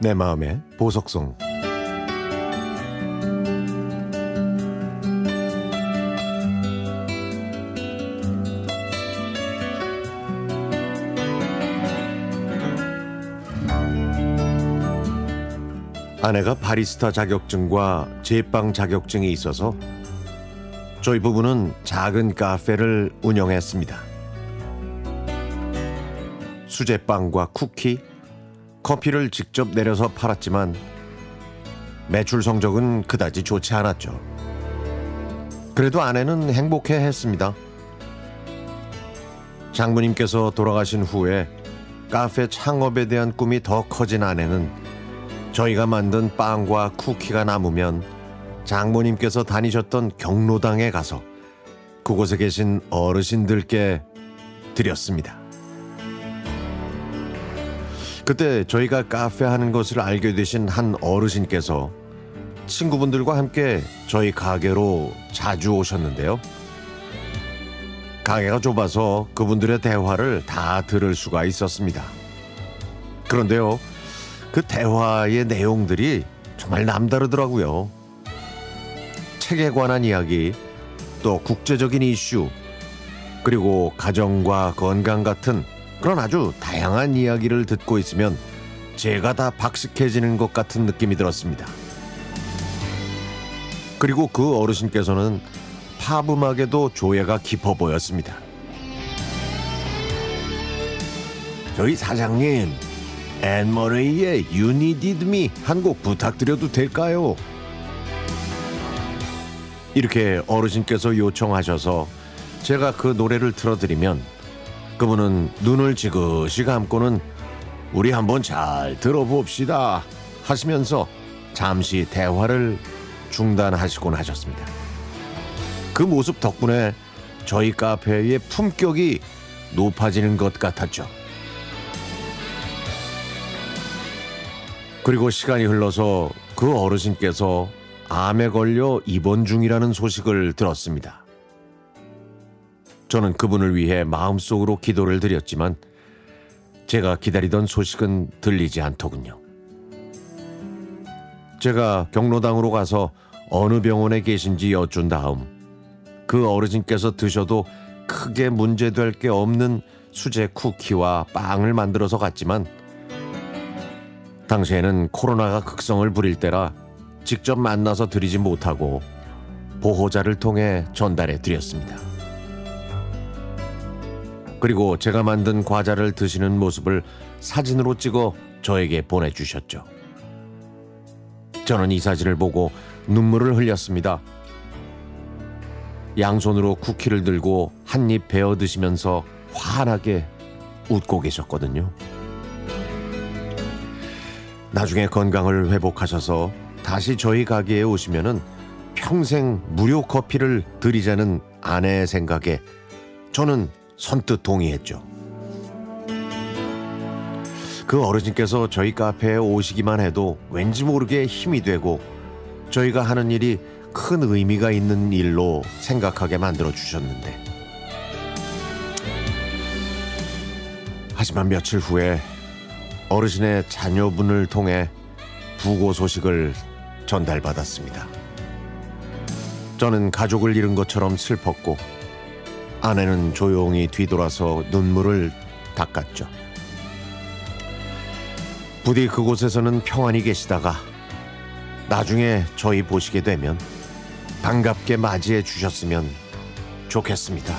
내 마음의 보석성 아내가 바리스타 자격증과 제빵 자격증이 있어서 저희 부부는 작은 카페를 운영했습니다. 수제빵과 쿠키, 커피를 직접 내려서 팔았지만 매출 성적은 그다지 좋지 않았죠. 그래도 아내는 행복해 했습니다. 장모님께서 돌아가신 후에 카페 창업에 대한 꿈이 더 커진 아내는 저희가 만든 빵과 쿠키가 남으면 장모님께서 다니셨던 경로당에 가서 그곳에 계신 어르신들께 드렸습니다. 그때 저희가 카페 하는 것을 알게 되신 한 어르신께서 친구분들과 함께 저희 가게로 자주 오셨는데요. 가게가 좁아서 그분들의 대화를 다 들을 수가 있었습니다. 그런데요, 그 대화의 내용들이 정말 남다르더라고요. 책에 관한 이야기, 또 국제적인 이슈, 그리고 가정과 건강 같은 그런 아주 다양한 이야기를 듣고 있으면 제가 다 박식해지는 것 같은 느낌이 들었습니다. 그리고 그 어르신께서는 팝 음악에도 조예가 깊어 보였습니다. 저희 사장님, 앤머레이의 You Needed Me 한 곡 부탁드려도 될까요? 이렇게 어르신께서 요청하셔서 제가 그 노래를 틀어드리면 그분은 눈을 지그시 감고는 우리 한번 잘 들어봅시다 하시면서 잠시 대화를 중단하시곤 하셨습니다. 그 모습 덕분에 저희 카페의 품격이 높아지는 것 같았죠. 그리고 시간이 흘러서 그 어르신께서 암에 걸려 입원 중이라는 소식을 들었습니다. 저는 그분을 위해 마음속으로 기도를 드렸지만 제가 기다리던 소식은 들리지 않더군요. 제가 경로당으로 가서 어느 병원에 계신지 여쭌 다음 그 어르신께서 드셔도 크게 문제될 게 없는 수제 쿠키와 빵을 만들어서 갔지만 당시에는 코로나가 극성을 부릴 때라 직접 만나서 드리지 못하고 보호자를 통해 전달해 드렸습니다. 그리고 제가 만든 과자를 드시는 모습을 사진으로 찍어 저에게 보내주셨죠. 저는 이 사진을 보고 눈물을 흘렸습니다. 양손으로 쿠키를 들고 한 입 베어 드시면서 환하게 웃고 계셨거든요. 나중에 건강을 회복하셔서 다시 저희 가게에 오시면은 평생 무료 커피를 드리자는 아내의 생각에 저는 선뜻 동의했죠. 그 어르신께서 저희 카페에 오시기만 해도 왠지 모르게 힘이 되고 저희가 하는 일이 큰 의미가 있는 일로 생각하게 만들어 주셨는데 하지만 며칠 후에 어르신의 자녀분을 통해 부고 소식을 전달받았습니다. 저는 가족을 잃은 것처럼 슬펐고 아내는 조용히 뒤돌아서 눈물을 닦았죠. 부디 그곳에서는 평안히 계시다가 나중에 저희 보시게 되면 반갑게 맞이해 주셨으면 좋겠습니다.